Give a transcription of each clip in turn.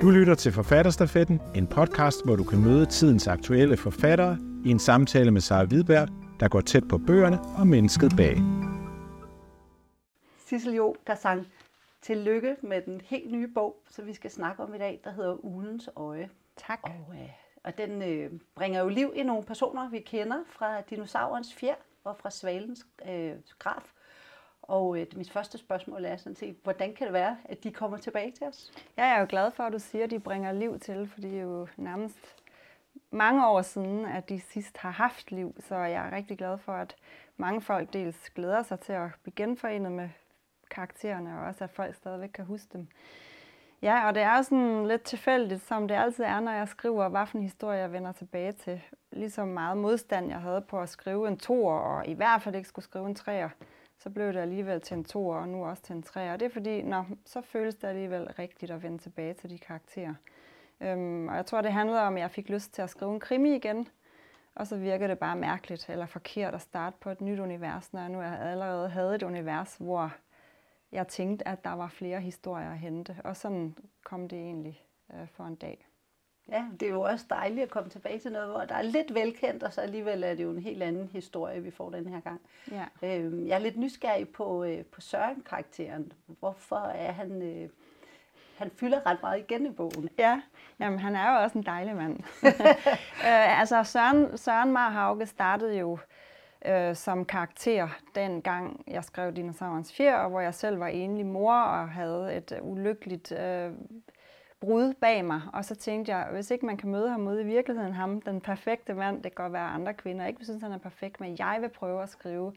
Du lytter til Forfatterstafetten, en podcast, hvor du kan møde tidens aktuelle forfattere i en samtale med Sara Hvidberg, der går tæt på bøgerne og mennesket bag. Sissel Jo, der sang tillykke med den helt nye bog, som vi skal snakke om i dag, der hedder Ulens Øje. Tak. Og, øh, og den øh, bringer jo liv i nogle personer, vi kender fra dinosaurens fjer og fra svalens øh, graf. Og øh, mit første spørgsmål er sådan set, hvordan kan det være, at de kommer tilbage til os? Jeg er jo glad for, at du siger, at de bringer liv til, for det er jo nærmest mange år siden, at de sidst har haft liv. Så jeg er rigtig glad for, at mange folk dels glæder sig til at blive genforenet med karaktererne, og også at folk stadigvæk kan huske dem. Ja, og det er sådan lidt tilfældigt, som det altid er, når jeg skriver, hvad for en historie jeg vender tilbage til. Ligesom meget modstand, jeg havde på at skrive en toer, og i hvert fald ikke skulle skrive en treer så blev det alligevel til en to og nu også til en tre. Og det er fordi, når, så føles det alligevel rigtigt at vende tilbage til de karakterer. Øhm, og jeg tror, det handlede om, at jeg fik lyst til at skrive en krimi igen, og så virkede det bare mærkeligt eller forkert at starte på et nyt univers, når jeg nu allerede havde et univers, hvor jeg tænkte, at der var flere historier at hente. Og sådan kom det egentlig øh, for en dag. Ja, det er jo også dejligt at komme tilbage til noget, hvor der er lidt velkendt, og så alligevel er det jo en helt anden historie, vi får den her gang. Ja. Øhm, jeg er lidt nysgerrig på, øh, på Søren-karakteren. Hvorfor er han... Øh, han fylder ret meget igen i bogen. Ja, jamen han er jo også en dejlig mand. øh, altså Søren, Søren Marhauge startede jo øh, som karakter dengang jeg skrev Dinosaurens Fjer, og hvor jeg selv var enlig mor og havde et ulykkeligt øh, brud bag mig, og så tænkte jeg, hvis ikke man kan møde ham ude i virkeligheden, ham, den perfekte mand, det kan godt være andre kvinder, ikke synes, han er perfekt, men jeg vil prøve at skrive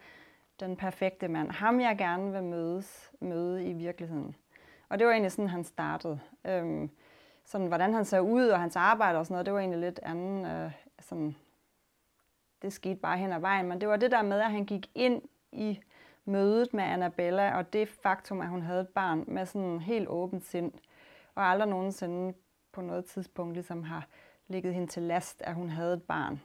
den perfekte mand, ham jeg gerne vil mødes, møde i virkeligheden. Og det var egentlig sådan, han startede. Øhm, sådan, hvordan han ser ud, og hans arbejde og sådan noget, det var egentlig lidt anden, øh, sådan, det skete bare hen ad vejen, men det var det der med, at han gik ind i mødet med Annabella, og det faktum, at hun havde et barn med sådan helt åbent sind, og aldrig nogensinde på noget tidspunkt ligesom har ligget hende til last, at hun havde et barn.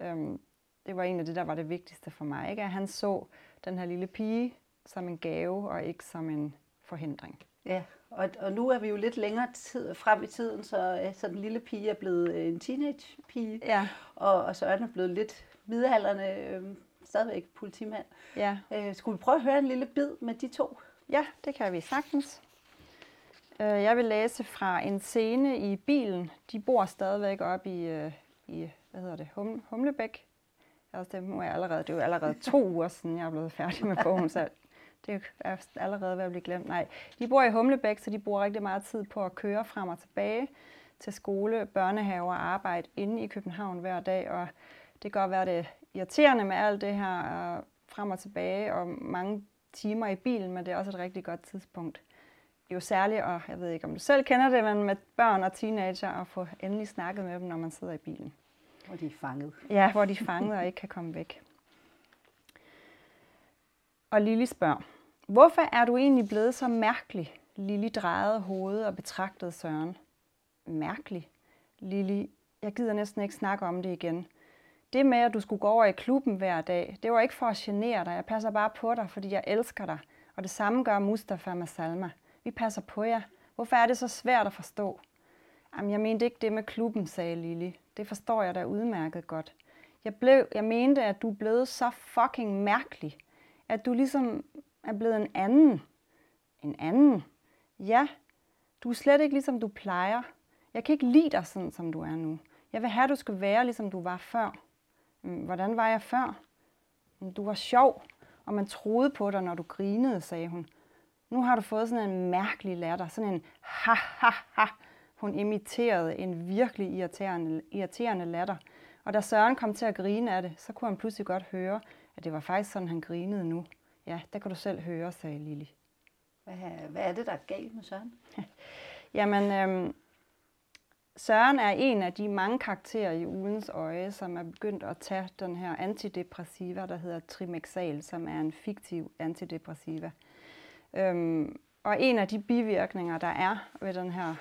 Øhm, det var en af det, der var det vigtigste for mig. Ikke? At han så den her lille pige som en gave, og ikke som en forhindring. Ja, og, og nu er vi jo lidt længere tid, frem i tiden, så, øh, så den lille pige er blevet øh, en teenage-pige, ja. og, og Søren er blevet lidt middelalderne, øh, stadigvæk politimand. Ja. Øh, skulle vi prøve at høre en lille bid med de to? Ja, det kan vi sagtens. Øh, jeg vil læse fra en scene i bilen. De bor stadigvæk op i, øh, i hvad hedder det, hum, Humlebæk. Altså, det, er jeg allerede, det er jo allerede to uger siden, jeg er blevet færdig med bogen, så det er allerede ved at blive glemt. Nej, de bor i Humlebæk, så de bruger rigtig meget tid på at køre frem og tilbage til skole, børnehaver og arbejde inde i København hver dag. Og det kan godt være det irriterende med alt det her frem og tilbage og mange timer i bilen, men det er også et rigtig godt tidspunkt jo særligt, og jeg ved ikke, om du selv kender det, men med børn og teenager, at få endelig snakket med dem, når man sidder i bilen. Hvor de er fanget. Ja, hvor de er fanget og ikke kan komme væk. Og Lili spørger, hvorfor er du egentlig blevet så mærkelig? Lili drejede hovedet og betragtede Søren. Mærkelig? Lili, jeg gider næsten ikke snakke om det igen. Det med, at du skulle gå over i klubben hver dag, det var ikke for at genere dig. Jeg passer bare på dig, fordi jeg elsker dig. Og det samme gør Mustafa med Salma. Vi passer på jer. Hvorfor er det så svært at forstå? Jamen, jeg mente ikke det med klubben, sagde Lili. Det forstår jeg da udmærket godt. Jeg, blev, jeg mente, at du er blevet så fucking mærkelig. At du ligesom er blevet en anden. En anden? Ja, du er slet ikke ligesom du plejer. Jeg kan ikke lide dig sådan, som du er nu. Jeg vil have, at du skal være, ligesom du var før. Mm, hvordan var jeg før? Mm, du var sjov, og man troede på dig, når du grinede, sagde hun. Nu har du fået sådan en mærkelig latter, sådan en ha ha ha. Hun imiterede en virkelig irriterende, irriterende latter. Og da Søren kom til at grine af det, så kunne han pludselig godt høre, at det var faktisk sådan, han grinede nu. Ja, der kan du selv høre, sagde Lili. Hvad, hvad er det, der er galt med Søren? Jamen, øhm, Søren er en af de mange karakterer i Ulens Øje, som er begyndt at tage den her antidepressiva, der hedder Trimexal, som er en fiktiv antidepressiva. Øhm, og en af de bivirkninger, der er ved den her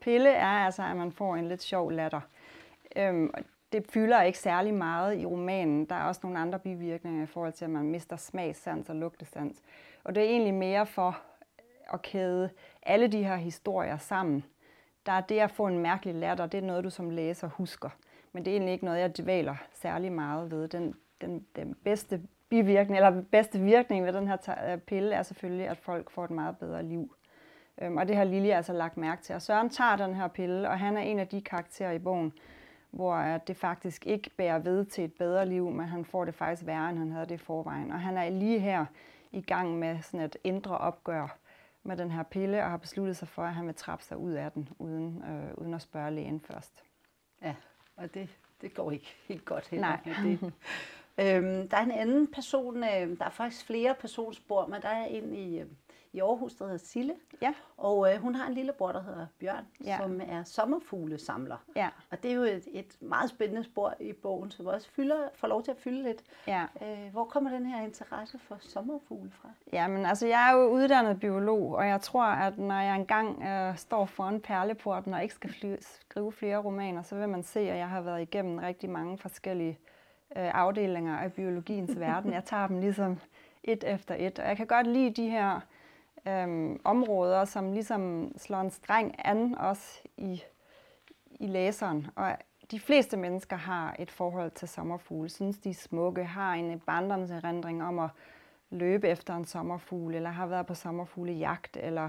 pille, er altså, at man får en lidt sjov latter. Øhm, det fylder ikke særlig meget i romanen. Der er også nogle andre bivirkninger i forhold til, at man mister smagssans og lugtesans. Og det er egentlig mere for at kæde alle de her historier sammen. der er det at få en mærkelig latter, det er noget, du som læser husker. Men det er egentlig ikke noget, jeg dvæler særlig meget ved. Den, den, den bedste bivirkning, eller bedste virkning ved den her pille er selvfølgelig, at folk får et meget bedre liv. Øhm, og det har Lille altså lagt mærke til. Og Søren tager den her pille, og han er en af de karakterer i bogen, hvor det faktisk ikke bærer ved til et bedre liv, men han får det faktisk værre, end han havde det i forvejen. Og han er lige her i gang med sådan et indre opgør med den her pille, og har besluttet sig for, at han vil trappe sig ud af den, uden, øh, uden at spørge lægen først. Ja, og det, det går ikke helt godt heller. Nej. Det. Øhm, der er en anden person, øh, der er faktisk flere personspor, men der er en i, øh, i Aarhus, der hedder Sille. Ja. Og øh, hun har en lille bror, der hedder Bjørn, ja. som er sommerfuglesamler. Ja. Og det er jo et, et meget spændende spor i bogen, som også fylder, får lov til at fylde lidt. Ja. Øh, hvor kommer den her interesse for sommerfugle fra? Jamen, altså jeg er jo uddannet biolog, og jeg tror, at når jeg engang øh, står foran perleporten og ikke skal fly, skrive flere romaner, så vil man se, at jeg har været igennem rigtig mange forskellige øh, afdelinger af biologiens verden. Jeg tager dem ligesom et efter et, og jeg kan godt lide de her øhm, områder, som ligesom slår en streng an også i, i læseren. Og de fleste mennesker har et forhold til sommerfugle, synes de er smukke, har en barndomserindring om at løbe efter en sommerfugl, eller har været på sommerfuglejagt, eller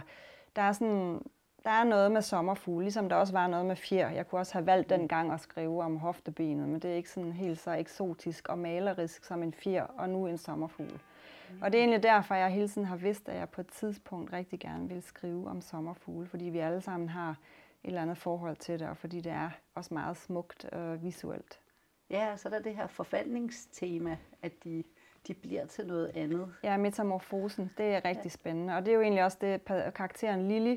der er sådan, der er noget med sommerfugle, ligesom der også var noget med fjer. Jeg kunne også have valgt den gang at skrive om hoftebenet, men det er ikke sådan helt så eksotisk og malerisk som en fjer, og nu en sommerfugl. Og det er egentlig derfor, jeg hele tiden har vidst, at jeg på et tidspunkt rigtig gerne vil skrive om sommerfugle, fordi vi alle sammen har et eller andet forhold til det, og fordi det er også meget smukt og visuelt. Ja, så er der det her forvandlingstema, at de, de bliver til noget andet. Ja, metamorfosen, det er rigtig ja. spændende. Og det er jo egentlig også det, karakteren Lily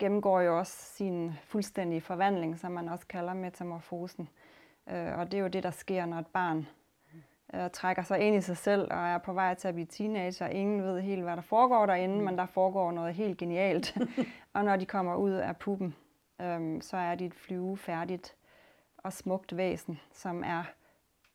gennemgår jo også sin fuldstændige forvandling, som man også kalder metamorfosen. Øh, og det er jo det, der sker, når et barn øh, trækker sig ind i sig selv og er på vej til at blive teenager. Ingen ved helt, hvad der foregår derinde, mm. men der foregår noget helt genialt. og når de kommer ud af puppen, øh, så er de et flyve færdigt og smukt væsen, som er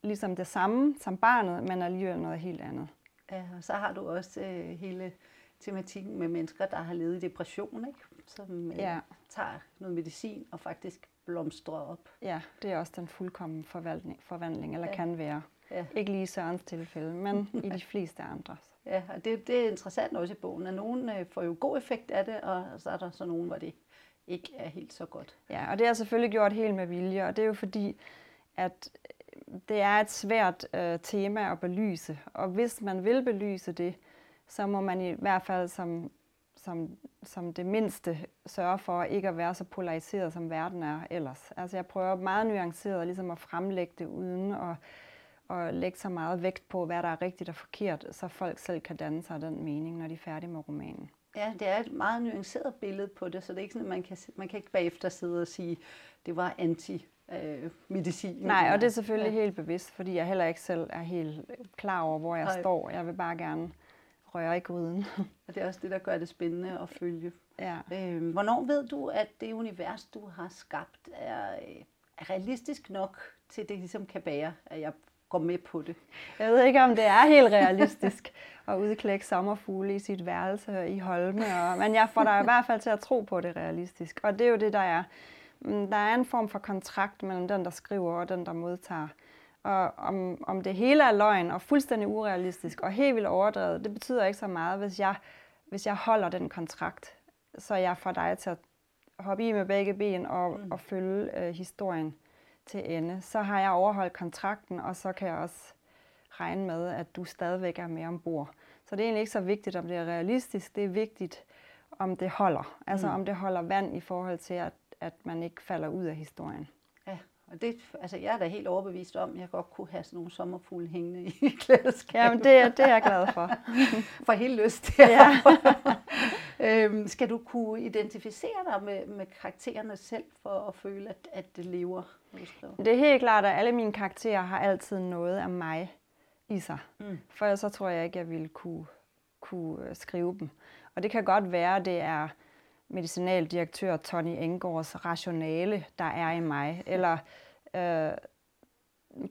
ligesom det samme som barnet, men alligevel noget helt andet. Ja, og så har du også øh, hele tematikken med mennesker, der har levet i depression, ikke? som øh, ja. tager noget medicin og faktisk blomstrer op. Ja, det er også den fuldkommen forvandling, forvandling eller ja. kan være. Ja. Ikke lige Sørens tilfælde, men i de fleste andre. Ja, og det, det er interessant også i bogen, at nogen øh, får jo god effekt af det, og så er der så nogen, hvor det ikke er helt så godt. Ja, og det er selvfølgelig gjort helt med vilje, og det er jo fordi, at det er et svært øh, tema at belyse, og hvis man vil belyse det, så må man i hvert fald som, som, som det mindste sørge for ikke at være så polariseret, som verden er ellers. Altså jeg prøver meget nuanceret ligesom at fremlægge det uden at og lægge så meget vægt på, hvad der er rigtigt og forkert, så folk selv kan danne sig den mening, når de er færdige med romanen. Ja, det er et meget nuanceret billede på det, så det er ikke sådan, at man kan, man kan ikke bagefter sidde og sige, det var anti øh, medicin. Nej, og det er selvfølgelig ja. helt bevidst, fordi jeg heller ikke selv er helt klar over, hvor jeg Nej. står. Jeg vil bare gerne røre i gryden. Og det er også det, der gør det spændende at følge. Ja. Øh, hvornår ved du, at det univers, du har skabt, er, er realistisk nok til, det ligesom kan bære, at jeg går med på det. Jeg ved ikke, om det er helt realistisk at udklække sommerfugle i sit værelse i Holme, og, men jeg får dig i hvert fald til at tro på det realistisk. Og det er jo det, der er. Mm, der er en form for kontrakt mellem den, der skriver og den, der modtager. Og om, om det hele er løgn og fuldstændig urealistisk og helt vildt overdrevet, det betyder ikke så meget, hvis jeg, hvis jeg holder den kontrakt, så jeg får dig til at hoppe i med begge ben og, mm. og følge øh, historien til ende, så har jeg overholdt kontrakten, og så kan jeg også regne med, at du stadigvæk er med ombord. Så det er egentlig ikke så vigtigt, om det er realistisk. Det er vigtigt, om det holder. Altså mm. om det holder vand i forhold til, at, at man ikke falder ud af historien. Og det, altså jeg er da helt overbevist om, at jeg godt kunne have sådan nogle sommerfugle hængende i klædeskabet. Jamen det, det er jeg glad for. for helt lyst. Ja. øhm, skal du kunne identificere dig med, med karaktererne selv, for at føle, at, at det lever? Det er helt klart, at alle mine karakterer har altid noget af mig i sig. Mm. For så tror jeg ikke, jeg ville kunne, kunne øh, skrive dem. Og det kan godt være, at det er medicinaldirektør Tony Engårds rationale, der er i mig. Eller øh,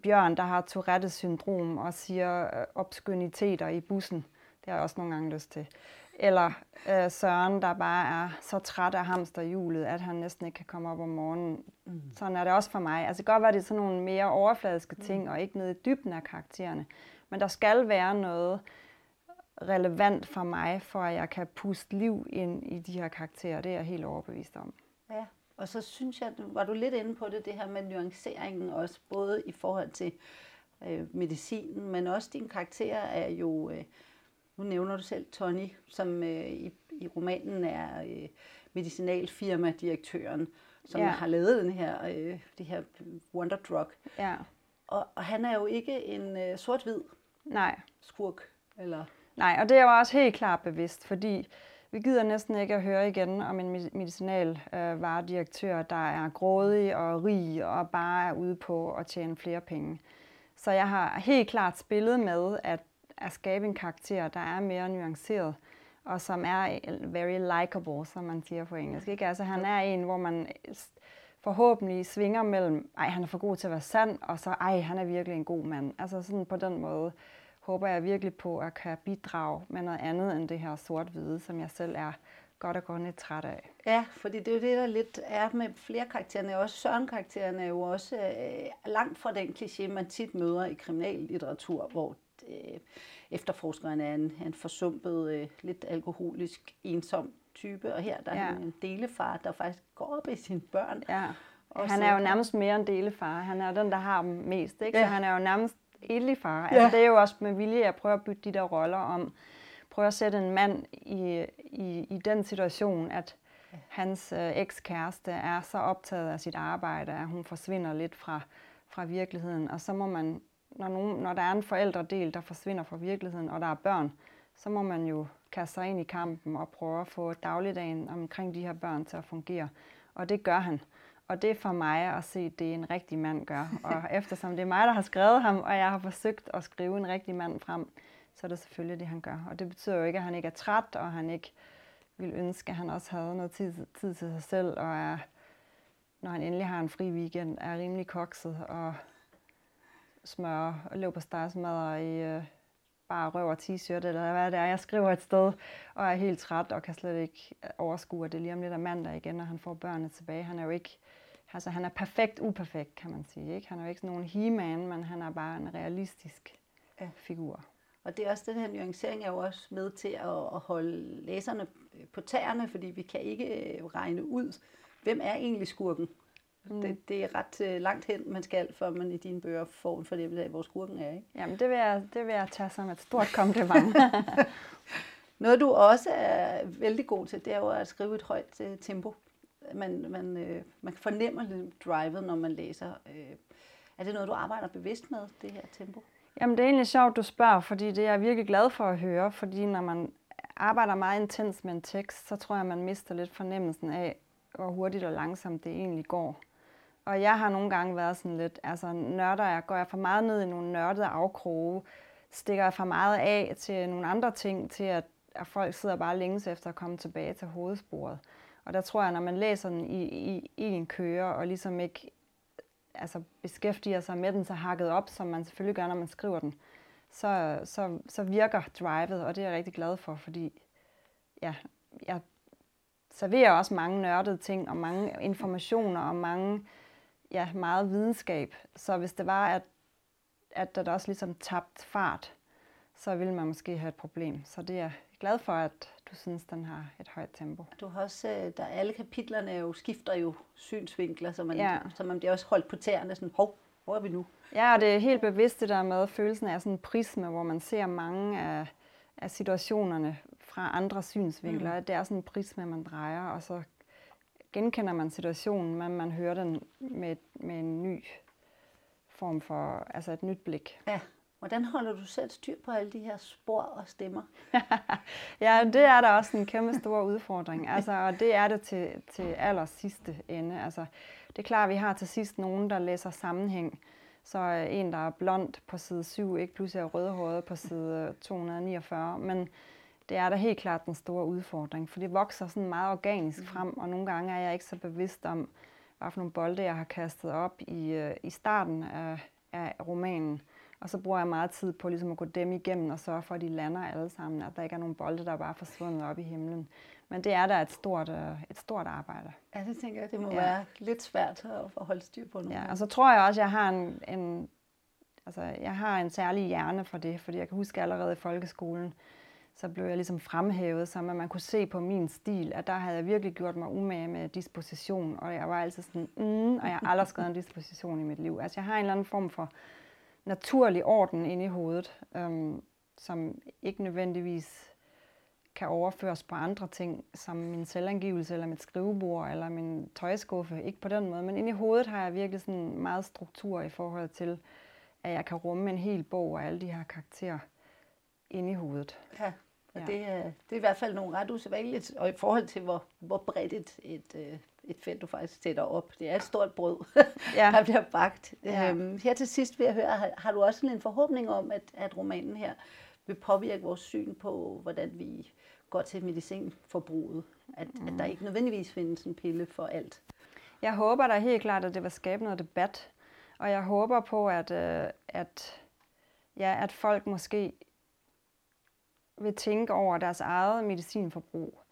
Bjørn, der har Tourettes syndrom og siger øh, obskøniteter i bussen. Det har jeg også nogle gange lyst til. Eller øh, Søren, der bare er så træt af hamsterhjulet, at han næsten ikke kan komme op om morgenen. Mm. Sådan er det også for mig. Altså godt var det sådan nogle mere overfladiske ting, mm. og ikke nede i dybden af karaktererne. Men der skal være noget relevant for mig, for at jeg kan puste liv ind i de her karakterer. Det er jeg helt overbevist om. Ja, og så synes jeg, var du lidt inde på det, det her med nuanceringen også, både i forhold til øh, medicinen, men også dine karakterer er jo, øh, nu nævner du selv Tony, som øh, i, i romanen er øh, medicinalfirma-direktøren, som ja. har lavet den her, øh, det her Wonder Drug. Ja. Og, og han er jo ikke en øh, sort-hvid Nej. skurk, eller... Nej, og det er jo også helt klart bevidst, fordi vi gider næsten ikke at høre igen om en medicinalvaredirektør, øh, der er grådig og rig og bare er ude på at tjene flere penge. Så jeg har helt klart spillet med at, at skabe en karakter, der er mere nuanceret, og som er øh, very likable, som man siger på engelsk. Ikke? Altså, han er en, hvor man forhåbentlig svinger mellem, ej, han er for god til at være sand, og så, ej, han er virkelig en god mand. Altså sådan på den måde håber jeg virkelig på at kan bidrage med noget andet end det her sort-hvide, som jeg selv er godt og godt lidt træt af. Ja, fordi det er jo det, der lidt er med flere karaktererne. Også Søren-karaktererne er jo også øh, langt fra den kliché, man tit møder i kriminallitteratur, hvor øh, efterforskeren er en, en forsumpet, øh, lidt alkoholisk, ensom type, og her der er ja. han en delefar, der faktisk går op i sine børn. Ja. han er jo nærmest mere en delefar. Han er den, der har dem mest, ikke? Ja. Så han er jo nærmest enlig far. Ja. Altså, det er jo også med vilje, at jeg prøver at bytte de der roller om. Prøver at sætte en mand i, i, i den situation, at hans øh, ekskæreste er så optaget af sit arbejde, at hun forsvinder lidt fra, fra virkeligheden. Og så må man, når, nogen, når der er en forældredel, der forsvinder fra virkeligheden, og der er børn, så må man jo kaste sig ind i kampen og prøve at få dagligdagen omkring de her børn til at fungere. Og det gør han. Og det er for mig at se, det en rigtig mand gør. Og eftersom det er mig, der har skrevet ham, og jeg har forsøgt at skrive en rigtig mand frem, så er det selvfølgelig det, han gør. Og det betyder jo ikke, at han ikke er træt, og han ikke vil ønske, at han også havde noget tid, tid til sig selv, og er, når han endelig har en fri weekend, er rimelig kokset og smør og løb på stegsmadder i øh, bare røv og t-shirt, eller hvad det er, jeg skriver et sted, og er helt træt og kan slet ikke overskue, at det lige om lidt er mandag igen, når han får børnene tilbage. Han er jo ikke Altså, han er perfekt uperfekt, kan man sige. Ikke? Han er jo ikke sådan nogen he-man, men han er bare en realistisk ja. figur. Og det er også den her nuancering er jo også med til at, at holde læserne på tæerne, fordi vi kan ikke øh, regne ud, hvem er egentlig skurken. Mm. Det, det er ret uh, langt hen, man skal, før man i dine bøger får en fornemmelse af, hvor skurken er. Ikke? Jamen, det vil, jeg, det vil jeg tage som et stort kompliment. Noget, du også er vældig god til, det er jo at skrive et højt tempo man, man, øh, man fornemmer lidt drivet, når man læser. Øh, er det noget, du arbejder bevidst med, det her tempo? Jamen, det er egentlig sjovt, du spørger, fordi det er jeg virkelig glad for at høre, fordi når man arbejder meget intens med en tekst, så tror jeg, man mister lidt fornemmelsen af, hvor hurtigt og langsomt det egentlig går. Og jeg har nogle gange været sådan lidt, altså nørder jeg, går jeg for meget ned i nogle nørdede afkroge, stikker jeg for meget af til nogle andre ting, til at, at folk sidder bare længes efter at komme tilbage til hovedsporet. Og der tror jeg, når man læser den i, i, i en køre, og ligesom ikke altså beskæftiger sig med den så hakket op, som man selvfølgelig gør, når man skriver den, så, så, så virker drivet, og det er jeg rigtig glad for, fordi ja, jeg serverer også mange nørdede ting, og mange informationer, og mange, ja, meget videnskab. Så hvis det var, at, at der også ligesom tabt fart, så ville man måske have et problem. Så det er jeg glad for, at du synes, den har et højt tempo. Du har også, øh, der alle kapitlerne jo skifter jo synsvinkler, så man, ja. så man bliver også holdt på tæerne, sådan, hov, hvor er vi nu? Ja, og det er helt bevidst det der med følelsen af sådan en prisme, hvor man ser mange af, af situationerne fra andre synsvinkler. Mm. Det er sådan en prisme, man drejer, og så genkender man situationen, men man hører den med, med en ny form for, altså et nyt blik. Ja. Hvordan holder du selv styr på alle de her spor og stemmer? ja, det er da også en kæmpe stor udfordring. Altså, og det er det til, til aller sidste ende. Altså, det er klart, at vi har til sidst nogen, der læser sammenhæng. Så en, der er blond på side 7, ikke pludselig er rødhåret på side 249. Men det er da helt klart den store udfordring, for det vokser sådan meget organisk mm. frem, og nogle gange er jeg ikke så bevidst om, hvad for nogle bolde jeg har kastet op i, øh, i starten af, af romanen. Og så bruger jeg meget tid på ligesom at gå dem igennem og sørge for, at de lander alle sammen, at der ikke er nogen bolde, der bare forsvundet op i himlen. Men det er da et stort, øh, et stort arbejde. Ja, det tænker jeg, det må ja. være lidt svært at holde styr på. Ja, og så tror jeg også, at jeg har en, en, altså, jeg har en særlig hjerne for det, fordi jeg kan huske allerede i folkeskolen, så blev jeg ligesom fremhævet, så at man kunne se på min stil, at der havde jeg virkelig gjort mig umage med disposition, og jeg var altid sådan, mm, og jeg har aldrig skrevet en disposition i mit liv. Altså jeg har en eller anden form for naturlig orden inde i hovedet, øhm, som ikke nødvendigvis kan overføres på andre ting, som min selvangivelse, eller mit skrivebord, eller min tøjskuffe. Ikke på den måde, men inde i hovedet har jeg virkelig sådan meget struktur i forhold til, at jeg kan rumme en hel bog og alle de her karakterer inde i hovedet. Ja, og ja. det, er, det er i hvert fald nogle ret usædvanligt, og i forhold til, hvor, hvor bredt et, et, øh, et felt du faktisk sætter op. Det er et stort brød, ja. der bliver bagt. Ja. Øhm, her til sidst vil jeg høre, har, har du også en forhåbning om, at, at romanen her vil påvirke vores syn på, hvordan vi går til medicinforbruget? At, mm. at der ikke nødvendigvis findes en pille for alt? Jeg håber da helt klart, at det vil skabe noget debat. Og jeg håber på, at, øh, at, ja, at folk måske vil tænke over deres eget medicinforbrug.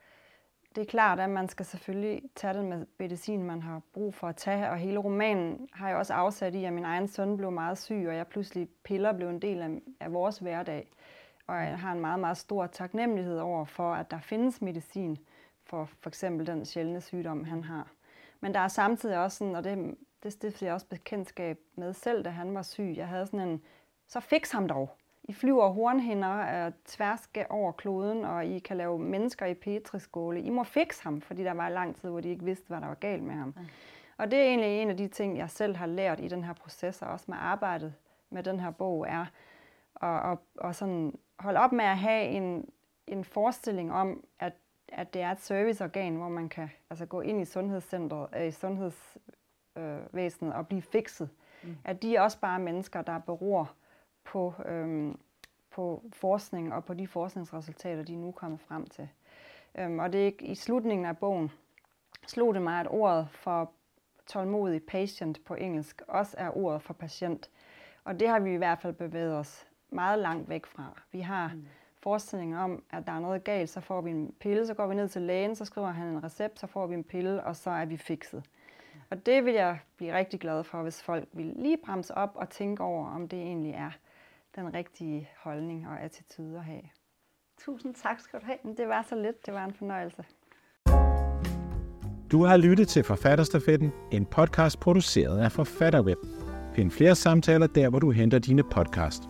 Det er klart, at man skal selvfølgelig tage den med medicin, man har brug for at tage, og hele romanen har jeg også afsat i, at min egen søn blev meget syg, og jeg pludselig piller blev en del af, af vores hverdag. Og jeg har en meget, meget stor taknemmelighed over for, at der findes medicin for for eksempel den sjældne sygdom, han har. Men der er samtidig også sådan, og det, det stiftede jeg også bekendtskab med selv, da han var syg. Jeg havde sådan en, så fix ham dog. I flyver hornhinder uh, tværs over kloden, og I kan lave mennesker i petriskåle. I må fikse ham, fordi der var lang tid, hvor de ikke vidste, hvad der var galt med ham. Ja. Og det er egentlig en af de ting, jeg selv har lært i den her proces, og også med arbejdet med den her bog, er at, at, at sådan holde op med at have en, en forestilling om, at, at det er et serviceorgan, hvor man kan altså, gå ind i sundhedscentret, øh, i sundhedsvæsenet øh, og blive fikset. Mm. At de er også bare mennesker, der beror på, øhm, på forskning og på de forskningsresultater, de nu er kommet frem til. Øhm, og det er i slutningen af bogen slog det mig, at ordet for tålmodig patient på engelsk også er ordet for patient. Og det har vi i hvert fald bevæget os meget langt væk fra. Vi har mm. forestillingen om, at der er noget galt, så får vi en pille, så går vi ned til lægen, så skriver han en recept, så får vi en pille, og så er vi fikset. Og det vil jeg blive rigtig glad for, hvis folk vil lige bremse op og tænke over, om det egentlig er den rigtige holdning og attitude at have. Tusind tak skal du have. Det var så lidt. Det var en fornøjelse. Du har lyttet til Forfatterstafetten, en podcast produceret af Forfatterweb. Find flere samtaler der, hvor du henter dine podcast.